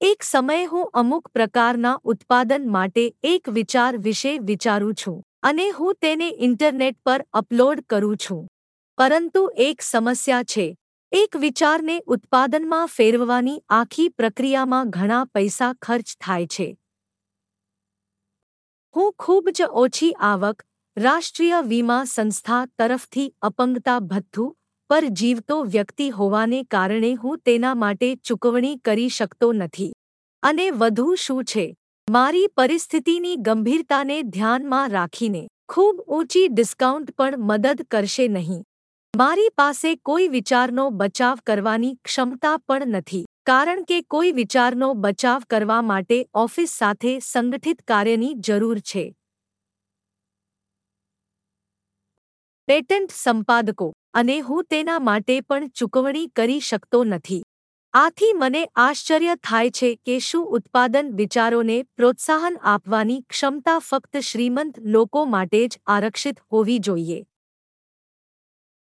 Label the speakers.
Speaker 1: એક સમયે હું અમુક પ્રકારના ઉત્પાદન માટે એક વિચાર વિશે વિચારું છું અને હું તેને ઇન્ટરનેટ પર અપલોડ કરું છું. પરંતુ એક સમસ્યા છે, એક વિચારને ઉત્પાદનમાં ફેરવવાની આખી પ્રક્રિયામાં ઘણા પૈસા ખર્ચ થાય છે. હું ખૂબ જ ઓછી આવક રાષ્ટ્રીય વીમા સંસ્થા તરફથી અપંગતા ભથ્થું પર જીવતો વ્યક્તિ હોવાને કારણે હું તેના માટે ચૂકવણી કરી શકતો નથી. અને વધુ શું છે? મારી પરિસ્થિતિની ગંભીરતાને ધ્યાનમાં રાખીને ખૂબ ઊંચી ડિસ્કાઉન્ટ પણ મદદ કરશે નહીં. મારી પાસે કોઈ વિચારનો બચાવ કરવાની ક્ષમતા પણ નથી, કારણ કે કોઈ વિચારનો બચાવ કરવા માટે ઓફિસ સાથે સંગઠિત કાર્યની જરૂર છે. પેટન્ટ સંપાદકો અને હું તેના માટે પણ ચૂકવણી કરી શકતો નથી. આથી મને આશ્ચર્ય થાય છે કે શું ઉત્પાદન વિચારોને પ્રોત્સાહન આપવાની ક્ષમતા ફક્ત શ્રીમંત લોકો માટે જ આરક્ષિત હોવી જોઈએ.